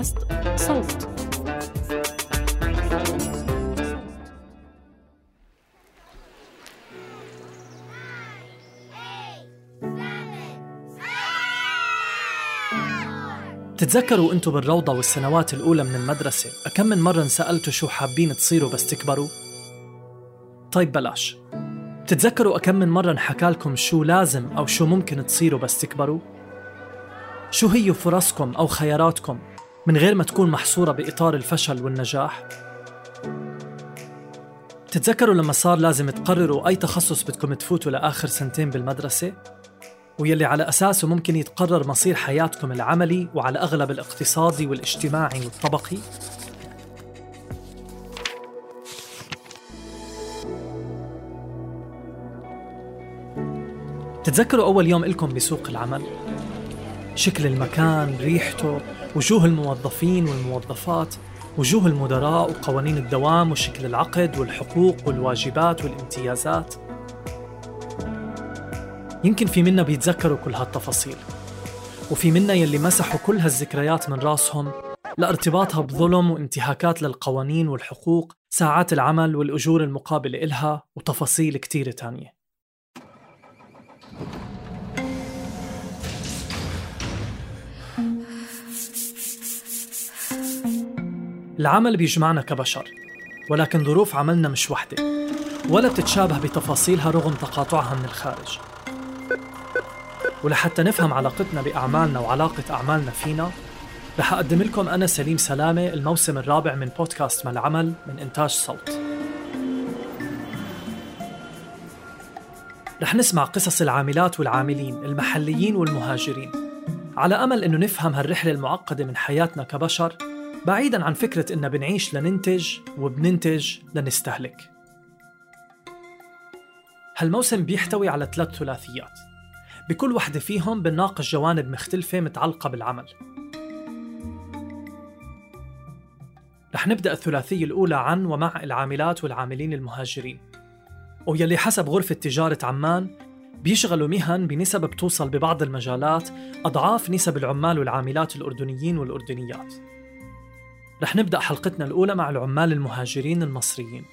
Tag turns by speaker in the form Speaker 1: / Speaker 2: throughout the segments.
Speaker 1: بودكاست صوت تتذكروا أنتم بالروضة والسنوات الأولى من المدرسة أكم من مرة انسألتوا شو حابين تصيروا بس تكبروا؟ طيب بلاش تتذكروا أكم من مرة انحكالكم شو لازم أو شو ممكن تصيروا بس تكبروا؟ شو هي فرصكم أو خياراتكم من غير ما تكون محصورة بإطار الفشل والنجاح؟ تتذكروا لما صار لازم تقرروا أي تخصص بدكم تفوتوا لآخر سنتين بالمدرسة؟ ويلي على أساسه ممكن يتقرر مصير حياتكم العملي وعلى أغلب الاقتصادي والاجتماعي والطبقي؟ تتذكروا أول يوم إلكم بسوق العمل؟ شكل المكان، ريحته، وجوه الموظفين والموظفات، وجوه المدراء وقوانين الدوام وشكل العقد والحقوق والواجبات والامتيازات. يمكن في منا بيتذكروا كل هالتفاصيل. وفي منا يلي مسحوا كل هالذكريات من راسهم لارتباطها بظلم وانتهاكات للقوانين والحقوق ساعات العمل والأجور المقابلة إلها وتفاصيل كتيرة تانية. العمل بيجمعنا كبشر ولكن ظروف عملنا مش وحدة ولا بتتشابه بتفاصيلها رغم تقاطعها من الخارج. ولحتى نفهم علاقتنا بأعمالنا وعلاقة أعمالنا فينا رح أقدم لكم أنا سليم سلامة الموسم الرابع من بودكاست ما العمل من إنتاج صوت. رح نسمع قصص العاملات والعاملين المحليين والمهاجرين على أمل إنه نفهم هالرحلة المعقدة من حياتنا كبشر بعيدا عن فكرة إننا بنعيش لننتج وبننتج لنستهلك. هالموسم بيحتوي على ثلاث ثلاثيات. بكل وحدة فيهم بنناقش جوانب مختلفة متعلقة بالعمل. رح نبدأ الثلاثية الأولى عن ومع العاملات والعاملين المهاجرين. ويلي حسب غرفة تجارة عمان بيشغلوا مهن بنسب بتوصل ببعض المجالات أضعاف نسب العمال والعاملات الأردنيين والأردنيات. رح نبدأ حلقتنا الأولى مع العمال المهاجرين المصريين.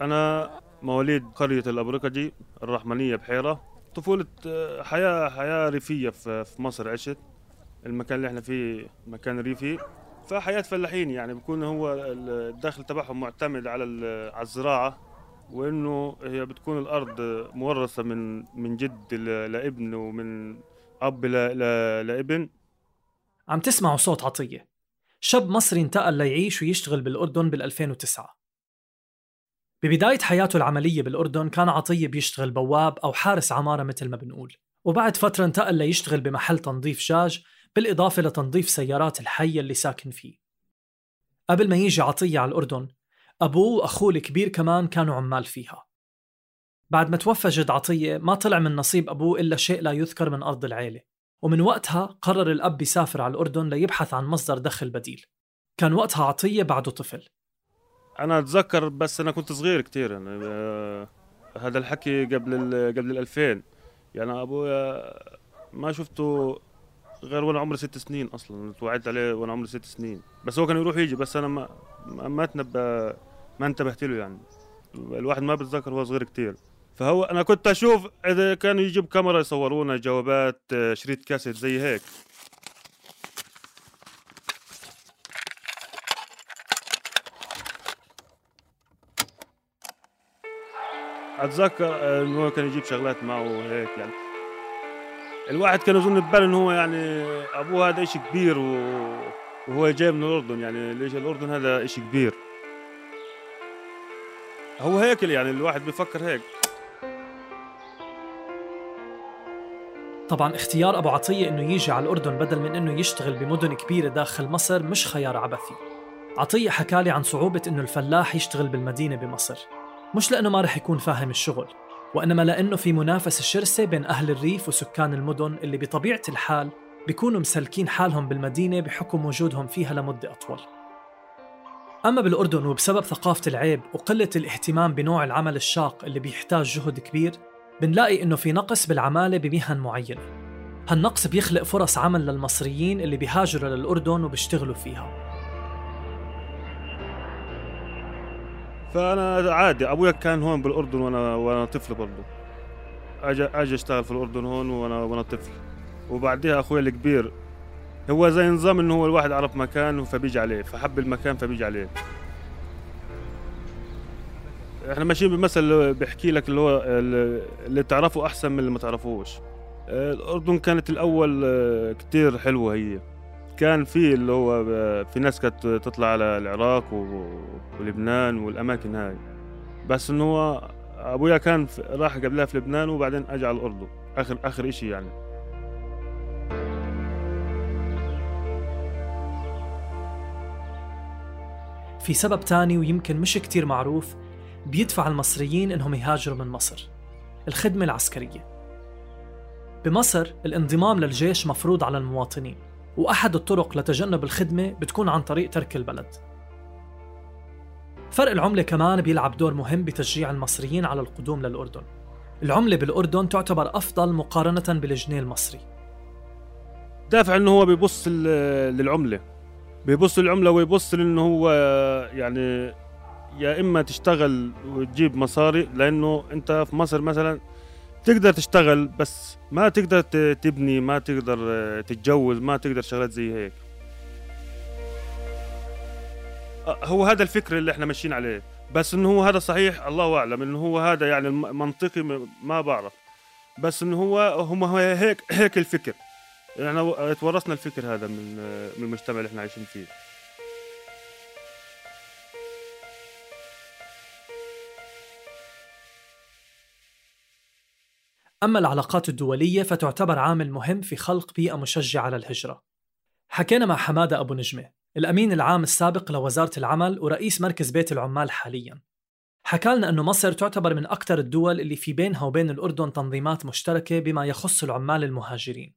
Speaker 2: أنا مواليد قرية الأبركجي الرحمنية بحيرة. طفولة آه، حياة حياة ريفية في مصر عشت. المكان اللي إحنا فيه مكان ريفي. فحياة فلاحين يعني بيكون هو الدخل تبعهم معتمد على على الزراعة وإنه هي بتكون الأرض مورثة من من جد لابن ومن أب لابن.
Speaker 1: عم تسمعوا صوت عطية. شاب مصري انتقل ليعيش ويشتغل بالأردن بال 2009 ببداية حياته العملية بالأردن كان عطية بيشتغل بواب أو حارس عمارة مثل ما بنقول. وبعد فترة انتقل ليشتغل بمحل تنظيف جاج بالإضافة لتنظيف سيارات الحي اللي ساكن فيه. قبل ما يجي عطية على الأردن أبوه وأخوه الكبير كمان كانوا عمال فيها. بعد ما توفى جد عطية ما طلع من نصيب أبوه إلا شيء لا يذكر من أرض العيلة. ومن وقتها قرر الأب يسافر على الأردن ليبحث عن مصدر دخل بديل. كان وقتها عطية بعده طفل.
Speaker 2: أنا أتذكر بس أنا كنت صغير كتير يعني آه، هذا الحكي قبل ال قبل ال 2000 يعني أبويا ما شفته غير وأنا عمري ست سنين أصلا توعدت عليه وأنا عمري ست سنين. بس هو كان يروح يجي بس أنا ما ما تنبه ما انتبهت له يعني. الواحد ما بتذكر وهو صغير كتير. فهو أنا كنت أشوف إذا كانوا يجيب كاميرا يصورونا جوابات آه، شريط كاسيت زي هيك. أتذكر إنه هو كان يجيب شغلات معه وهيك يعني. الواحد كان يظن بباله إنه هو يعني أبوه هذا إشي كبير وهو جاي من الأردن يعني. ليش الأردن هذا إشي كبير؟ هو هيك يعني الواحد بيفكر هيك.
Speaker 1: طبعا اختيار أبو عطية إنه يجي على الأردن بدل من إنه يشتغل بمدن كبيرة داخل مصر مش خيار عبثي. عطية حكالي عن صعوبة إنه الفلاح يشتغل بالمدينة بمصر. مش لأنه ما رح يكون فاهم الشغل وإنما لأنه في منافسة شرسة بين أهل الريف وسكان المدن اللي بطبيعة الحال بيكونوا مسلكين حالهم بالمدينة بحكم وجودهم فيها لمدة أطول. أما بالأردن وبسبب ثقافة العيب وقلة الاهتمام بنوع العمل الشاق اللي بيحتاج جهد كبير بنلاقي إنه في نقص بالعمالة بمهن معينة. هالنقص بيخلق فرص عمل للمصريين اللي بيهاجروا للأردن وبيشتغلوا فيها.
Speaker 2: فأنا عادي أبويا كان هون بالأردن وأنا وأنا طفل برضه أجي أجي أشتغل في الأردن هون وأنا وأنا طفل. وبعدها أخوي الكبير هو زي نظام إنه هو الواحد عرف مكان فبيجي عليه فحب المكان فبيجي عليه. إحنا ماشيين بمثل بيحكي لك اللي هو اللي تعرفه أحسن من اللي ما تعرفوش. الأردن كانت الأول آه، كتير حلوة هي. كان في اللي هو في ناس كانت تطلع على العراق ولبنان والأماكن هاي. بس إنه هو أبويا كان راح قبلها في لبنان وبعدين أجى على الأردن. اخر آخر إشي يعني.
Speaker 1: في سبب تاني ويمكن مش كتير معروف بيدفع المصريين إنهم يهاجروا من مصر. الخدمة العسكرية. بمصر الانضمام للجيش مفروض على المواطنين وأحد الطرق لتجنب الخدمة بتكون عن طريق ترك البلد. فرق العملة كمان بيلعب دور مهم بتشجيع المصريين على القدوم للأردن. العملة بالأردن تعتبر أفضل مقارنة بالجنيه المصري.
Speaker 2: دافع إنه هو بيبص للعملة. بيبص للعملة ويبص لإنه هو يعني يا إما تشتغل وتجيب مصاري لأنه أنت في مصر مثلا تقدر تشتغل بس ما تقدر تبني ما تقدر تتجوز ما تقدر شغلات زي هيك. هو هذا الفكر اللي إحنا ماشيين عليه. بس إنه هو هذا صحيح الله أعلم إنه هو هذا يعني منطقي ما بعرف. بس إنه هو هم هيك هيك الفكر. إحنا تورثنا الفكر هذا من من المجتمع اللي إحنا عايشين فيه.
Speaker 1: أما العلاقات الدولية فتعتبر عامل مهم في خلق بيئة مشجعة للهجرة حكينا مع حمادة أبو نجمة الأمين العام السابق لوزارة العمل ورئيس مركز بيت العمال حالياً. حكى لنا أنه مصر تعتبر من أكثر الدول اللي في بينها وبين الأردن تنظيمات مشتركة بما يخص العمال المهاجرين.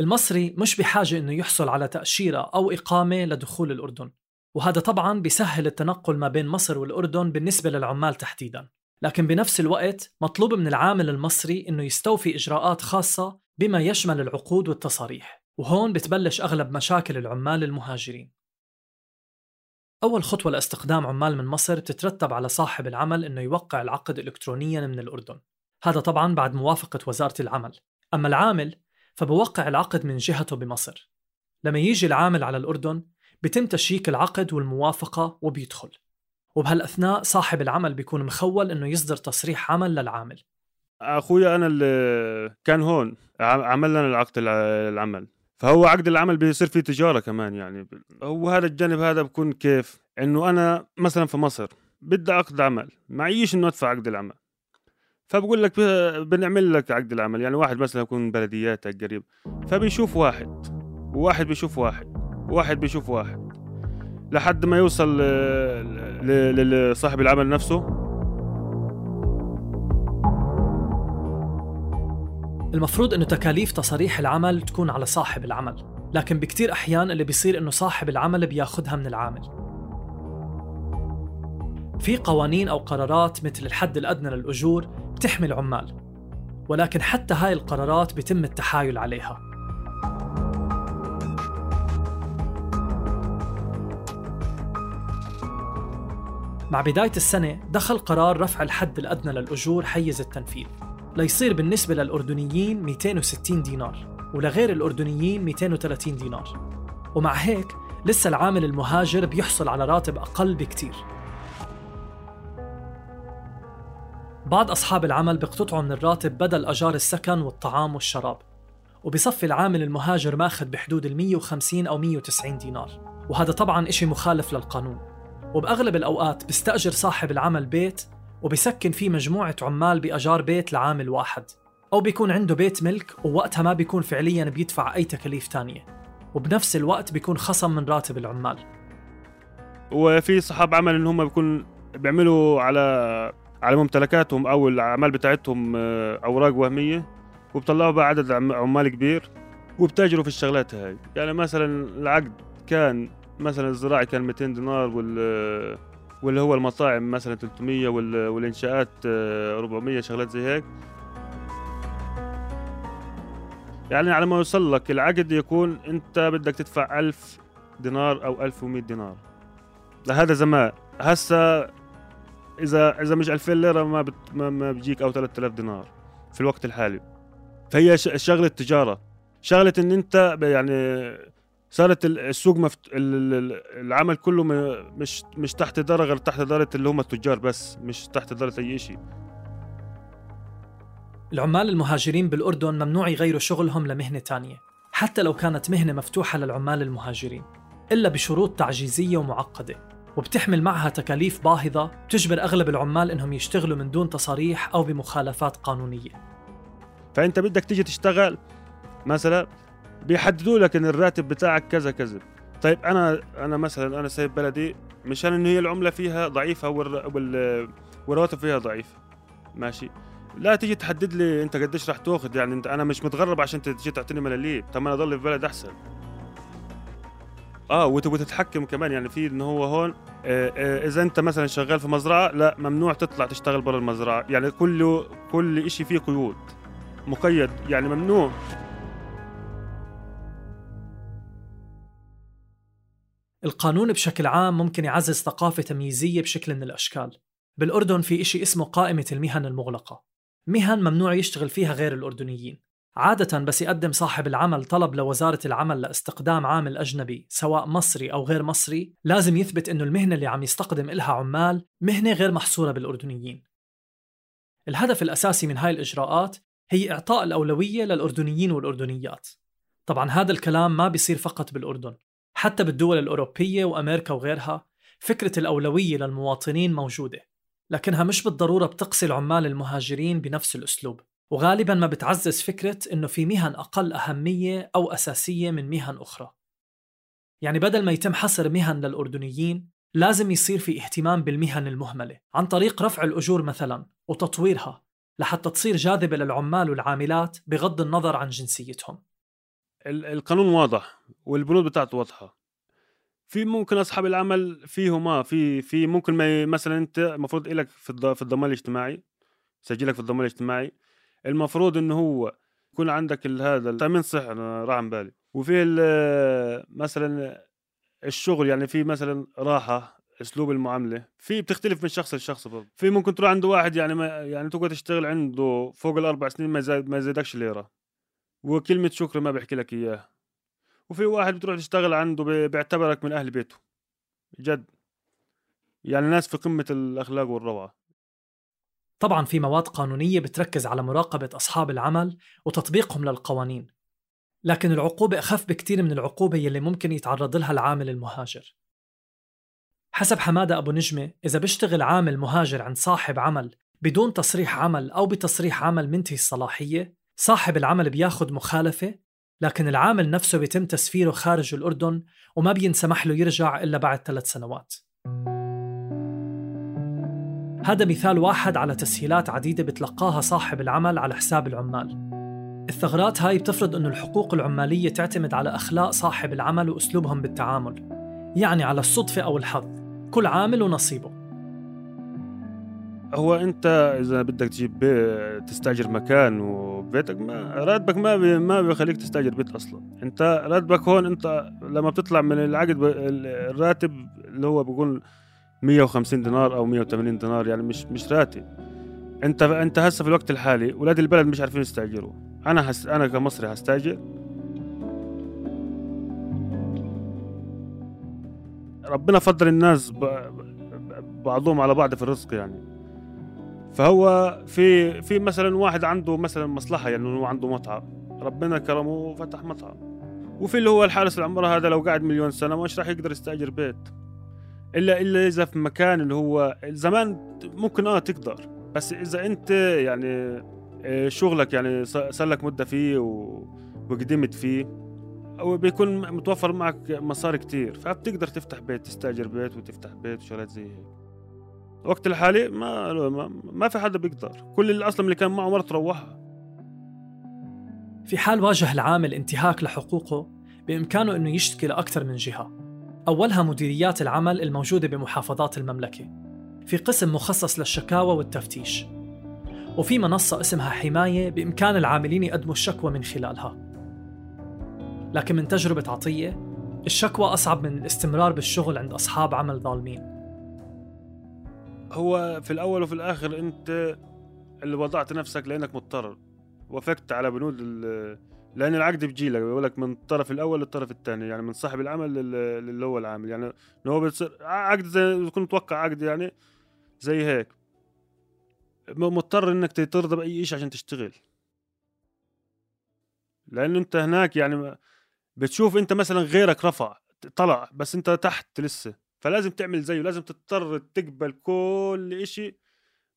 Speaker 1: المصري مش بحاجة أنه يحصل على تأشيرة أو إقامة لدخول الأردن وهذا طبعا بيسهل التنقل ما بين مصر والأردن بالنسبة للعمال تحديدا. لكن بنفس الوقت مطلوب من العامل المصري أنه يستوفي إجراءات خاصة بما يشمل العقود والتصاريح وهون بتبلش أغلب مشاكل العمال المهاجرين. أول خطوة لاستخدام عمال من مصر بتترتب على صاحب العمل أنه يوقع العقد إلكترونيا من الأردن. هذا طبعا بعد موافقة وزارة العمل. أما العامل فبوقع العقد من جهته بمصر. لما يجي العامل على الأردن بتم تشيك العقد والموافقة وبيدخل. وبهالأثناء صاحب العمل بيكون مخول إنه يصدر تصريح عمل للعامل.
Speaker 2: أخويا أنا اللي كان هون عمل لنا العقد العمل. فهو عقد العمل بيصير فيه تجارة كمان يعني. هو هذا الجانب هذا بكون كيف؟ إنه أنا مثلا في مصر بدي عقد عمل معيش إنه أدفع عقد العمل. فبقول لك بنعمل لك عقد العمل يعني واحد مثلا يكون بلدياتك قريب. فبيشوف واحد وواحد بيشوف واحد وواحد بيشوف واحد. لحد ما يوصل لصاحب العمل نفسه.
Speaker 1: المفروض إنه تكاليف تصاريح العمل تكون على صاحب العمل لكن بكتير أحيان اللي بيصير إنه صاحب العمل بياخدها من العامل. في قوانين أو قرارات مثل الحد الأدنى للأجور بتحمي العمال ولكن حتى هاي القرارات بيتم التحايل عليها. مع بداية السنة دخل قرار رفع الحد الأدنى للأجور حيز التنفيذ ليصير بالنسبة للأردنيين 260 دينار ولغير الأردنيين 230 دينار. ومع هيك لسه العامل المهاجر بيحصل على راتب أقل بكتير. بعض أصحاب العمل بيقتطعوا من الراتب بدل أجار السكن والطعام والشراب وبصفي العامل المهاجر ماخذ بحدود ال 150 أو 190 دينار. وهذا طبعا إشي مخالف للقانون. وبأغلب الأوقات بيستأجر صاحب العمل بيت وبيسكن فيه مجموعة عمال بأجار بيت لعامل واحد. أو بيكون عنده بيت ملك ووقتها ما بيكون فعليا بيدفع أي تكاليف تانية. وبنفس الوقت بيكون خصم من راتب العمال.
Speaker 2: وفي صحاب عمل إن هم بيكون بيعملوا على على ممتلكاتهم أو الأعمال بتاعتهم آه، أوراق وهمية وبطلعوا بقى عدد عمال كبير وبتأجروا في الشغلات هاي. يعني مثلا العقد كان مثلا الزراعي كان 200 دينار وال واللي هو المطاعم مثلا 300 والإنشاءات 400 آه، شغلات زي هيك. يعني على ما يوصل لك العقد يكون أنت بدك تدفع ألف دينار أو 1100 دينار. لهذا زمان هسا اذا إذا مش 2000 ليرة ما بت ما, ما بيجيك أو 3000 دينار في الوقت الحالي. فهي شغلة تجارة. شغلة إن أنت يعني صارت السوق مفت... العمل كله مش مش تحت اداره غير تحت اداره اللي هم التجار بس مش تحت اداره أي شيء
Speaker 1: العمال المهاجرين بالأردن ممنوع يغيروا شغلهم لمهنة تانية حتى لو كانت مهنة مفتوحة للعمال المهاجرين إلا بشروط تعجيزية ومعقدة. وبتحمل معها تكاليف باهظة بتجبر أغلب العمال إنهم يشتغلوا من دون تصاريح أو بمخالفات قانونية.
Speaker 2: فأنت بدك تيجي تشتغل مثلا بيحددوا لك إن الراتب بتاعك كذا كذا. طيب أنا أنا مثلا أنا سايب بلدي مشان إن هي العملة فيها ضعيفة والرواتب فيها ضعيفة. ماشي. لا تيجي تحدد لي أنت قديش راح تأخذ يعني أنت أنا مش متغرب عشان تيجي تعطيني ملاليم. طب أنا أضل في بلد أحسن. آه وتبغى تتحكم كمان يعني في انه هو هون آه آه إذا أنت مثلا شغال في مزرعة لا ممنوع تطلع تشتغل برا المزرعة. يعني كله كل شيء فيه قيود. مقيد يعني ممنوع.
Speaker 1: القانون بشكل عام ممكن يعزز ثقافة تمييزية بشكل من الأشكال. بالأردن في إشي اسمه قائمة المهن المغلقة. مهن ممنوع يشتغل فيها غير الأردنيين. عادة بس يقدم صاحب العمل طلب لوزارة العمل لاستقدام عامل أجنبي سواء مصري أو غير مصري لازم يثبت أنه المهنة اللي عم يستقدم إلها عمال مهنة غير محصورة بالأردنيين. الهدف الأساسي من هاي الإجراءات هي إعطاء الأولوية للأردنيين والأردنيات. طبعا هذا الكلام ما بيصير فقط بالأردن. حتى بالدول الأوروبية وأمريكا وغيرها فكرة الأولوية للمواطنين موجودة لكنها مش بالضرورة بتقصي العمال المهاجرين بنفس الأسلوب. وغالبا ما بتعزز فكرة إنه في مهن أقل أهمية أو أساسية من مهن أخرى. يعني بدل ما يتم حصر مهن للأردنيين لازم يصير في اهتمام بالمهن المهملة عن طريق رفع الأجور مثلا وتطويرها لحتى تصير جاذبة للعمال والعاملات بغض النظر عن جنسيتهم.
Speaker 2: القانون واضح. والبنود بتاعته واضحة. في ممكن أصحاب العمل فيهم ما في في ممكن ما مثلا أنت المفروض لك في في الضمان الاجتماعي؟ سجلك في الضمان الاجتماعي. المفروض إنه هو يكون عندك هذا التامين صحي أنا راح عن بالي. وفي مثلا الشغل يعني في مثلا راحة أسلوب المعاملة. في بتختلف من شخص لشخص برضه. في ممكن تروح عند واحد يعني ما يعني تقعد تشتغل عنده فوق الأربع سنين ما يزيدكش ليرة. وكلمة شكر ما بيحكي لك إياها. وفي واحد بتروح تشتغل عنده بيعتبرك من أهل بيته. جد. يعني ناس في قمة الأخلاق والروعة.
Speaker 1: طبعا في مواد قانونية بتركز على مراقبة أصحاب العمل وتطبيقهم للقوانين. لكن العقوبة أخف بكثير من العقوبة يلي ممكن يتعرض لها العامل المهاجر. حسب حمادة أبو نجمة إذا بيشتغل عامل مهاجر عند صاحب عمل بدون تصريح عمل أو بتصريح عمل منتهي الصلاحية صاحب العمل بياخذ مخالفة لكن العامل نفسه بيتم تسفيره خارج الأردن وما بينسمح له يرجع إلا بعد ثلاث سنوات. هذا مثال واحد على تسهيلات عديدة بتلقاها صاحب العمل على حساب العمال. الثغرات هاي بتفرض أنه الحقوق العمالية تعتمد على أخلاق صاحب العمل وأسلوبهم بالتعامل يعني على الصدفة أو الحظ. كل عامل ونصيبه.
Speaker 2: هو أنت إذا بدك تجيب بيت تستأجر مكان وبيتك ما راتبك ما بي ما بيخليك تستأجر بيت أصلا. أنت راتبك هون أنت لما بتطلع من العقد الراتب اللي هو بقول 150 دينار أو 180 دينار يعني مش مش راتب. أنت أنت هسه في الوقت الحالي ولاد البلد مش عارفين يستأجروا. أنا هس أنا كمصري هستأجر. ربنا فضل الناس بعضهم على بعض في الرزق يعني. فهو في في مثلا واحد عنده مثلا مصلحة يعني إنه عنده مطعم. ربنا كرمه وفتح مطعم. وفي اللي هو الحارس العمره هذا لو قاعد مليون سنة مش راح يقدر يستأجر بيت. إلا إلا إذا في مكان اللي هو زمان ممكن آه تقدر بس إذا أنت يعني آه، شغلك يعني صار لك مدة فيه وقدمت فيه وبيكون متوفر معك مصاري كتير. فبتقدر تفتح بيت تستأجر بيت وتفتح بيت وشغلات زي هيك. الوقت الحالي ما ما, في حدا بيقدر. كل اللي أصلا اللي كان معه مرته روحها
Speaker 1: في حال واجه العامل انتهاك لحقوقه بإمكانه أنه يشتكي لأكثر من جهة. أولها مديريات العمل الموجودة بمحافظات المملكة. في قسم مخصص للشكاوى والتفتيش. وفي منصة اسمها حماية بإمكان العاملين يقدموا الشكوى من خلالها. لكن من تجربة عطية الشكوى أصعب من الاستمرار بالشغل عند أصحاب عمل ظالمين.
Speaker 2: هو في الأول وفي الآخر أنت اللي وضعت نفسك لأنك مضطر وافقت على بنود لأن العقد بيجي لك بيقول لك من الطرف الأول للطرف الثاني يعني من صاحب العمل اللي هو العامل. يعني هو بتصير عقد زي كنت متوقع عقد يعني زي هيك. مضطر إنك ترضى بأي شيء عشان تشتغل. لأنه أنت هناك يعني بتشوف أنت مثلا غيرك رفع طلع بس أنت تحت لسه. فلازم تعمل زيه لازم تضطر تقبل كل إشي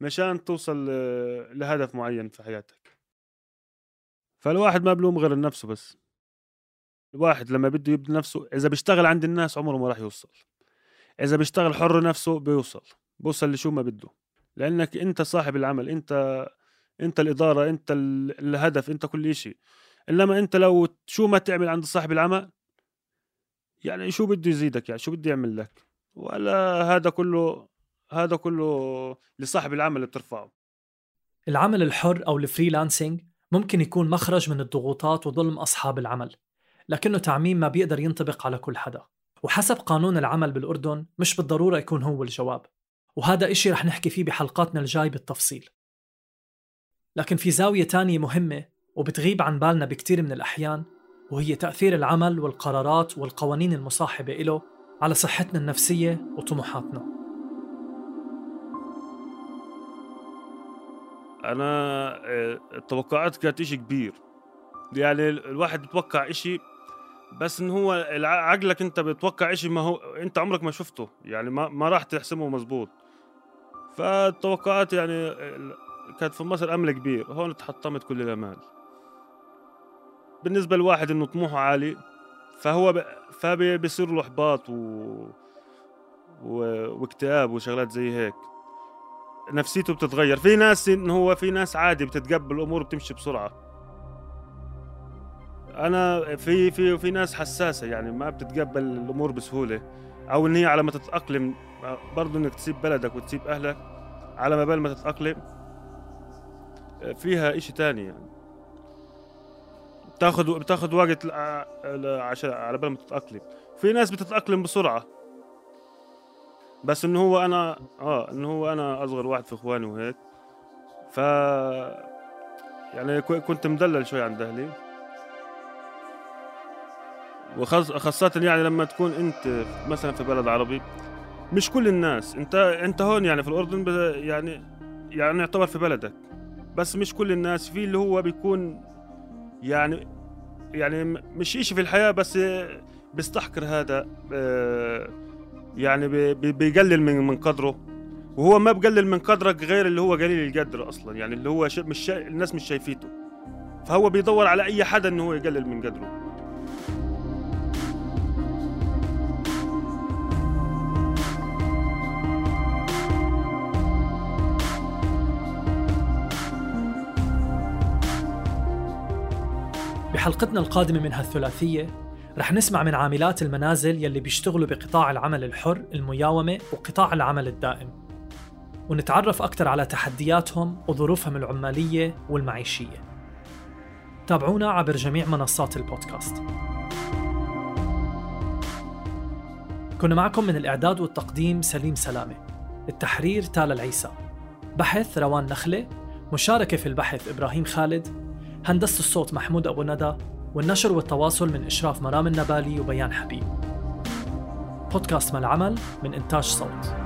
Speaker 2: مشان توصل لهدف معين في حياتك. فالواحد ما بلوم غير نفسه بس. الواحد لما بده يبني نفسه إذا بيشتغل عند الناس عمره ما راح يوصل. إذا بيشتغل حر نفسه بيوصل بيوصل لشو ما بده. لأنك أنت صاحب العمل أنت أنت الإدارة أنت الهدف أنت كل شيء إنما أنت لو شو ما تعمل عند صاحب العمل يعني شو بده يزيدك؟ يعني شو بده يعمل لك؟ ولا هذا كله هذا كله لصاحب العمل اللي بترفعه.
Speaker 1: العمل الحر أو الفريلانسينج ممكن يكون مخرج من الضغوطات وظلم أصحاب العمل لكنه تعميم ما بيقدر ينطبق على كل حدا. وحسب قانون العمل بالأردن مش بالضرورة يكون هو الجواب وهذا إشي رح نحكي فيه بحلقاتنا الجاي بالتفصيل. لكن في زاوية تانية مهمة وبتغيب عن بالنا بكتير من الأحيان وهي تأثير العمل والقرارات والقوانين المصاحبة إله على صحتنا النفسية وطموحاتنا.
Speaker 2: أنا آه، التوقعات كانت إشي كبير. يعني الواحد بتوقع إشي بس إن هو عقلك أنت بتوقع إشي ما هو أنت عمرك ما شفته. يعني ما, ما راح تحسمه مزبوط فالتوقعات يعني كانت في مصر أمل كبير. هون تحطمت كل الأمال. بالنسبة لواحد إنه طموحه عالي فهو ب... فبيصير له إحباط و... و... واكتئاب وشغلات زي هيك. نفسيته بتتغير. في ناس انه هو في ناس عادي بتتقبل الأمور بتمشي بسرعة. أنا في في في ناس حساسة يعني ما بتتقبل الأمور بسهولة. أو إن هي على ما تتأقلم برضه إنك تسيب بلدك وتسيب أهلك على ما بال ما تتأقلم فيها إشي تاني يعني. بتاخذ بتاخذ وقت عشان على بال ما تتأقلم. في ناس بتتأقلم بسرعة. بس إنه هو أنا آه إنه هو أنا أصغر واحد في إخواني وهيك. ف يعني كنت مدلل شوي عند أهلي. وخاصة يعني لما تكون أنت مثلا في بلد عربي مش كل الناس. انت أنت هون يعني في الأردن يعني يعني يعتبر في بلدك. بس مش كل الناس. في اللي هو بيكون يعني يعني مش إشي في الحياة بس بيستحقر هذا آه، يعني بيقلل من من قدره وهو ما بقلل من قدرك غير اللي هو قليل القدر أصلا يعني اللي هو مش. الناس مش شايفيته فهو بيدور على أي حدا إنه هو يقلل من قدره
Speaker 1: بحلقتنا القادمة من هالثلاثية رح نسمع من عاملات المنازل يلي بيشتغلوا بقطاع العمل الحر المياومة وقطاع العمل الدائم. ونتعرف أكثر على تحدياتهم وظروفهم العمالية والمعيشية. تابعونا عبر جميع منصات البودكاست. كنا معكم من الإعداد والتقديم سليم سلامة. التحرير تالا العيسى. بحث روان نخلة. مشاركة في البحث إبراهيم خالد. هندسة الصوت محمود أبو ندى والنشر والتواصل من إشراف مرام النبالي وبيان حبيب. بودكاست ما العمل من إنتاج صوت.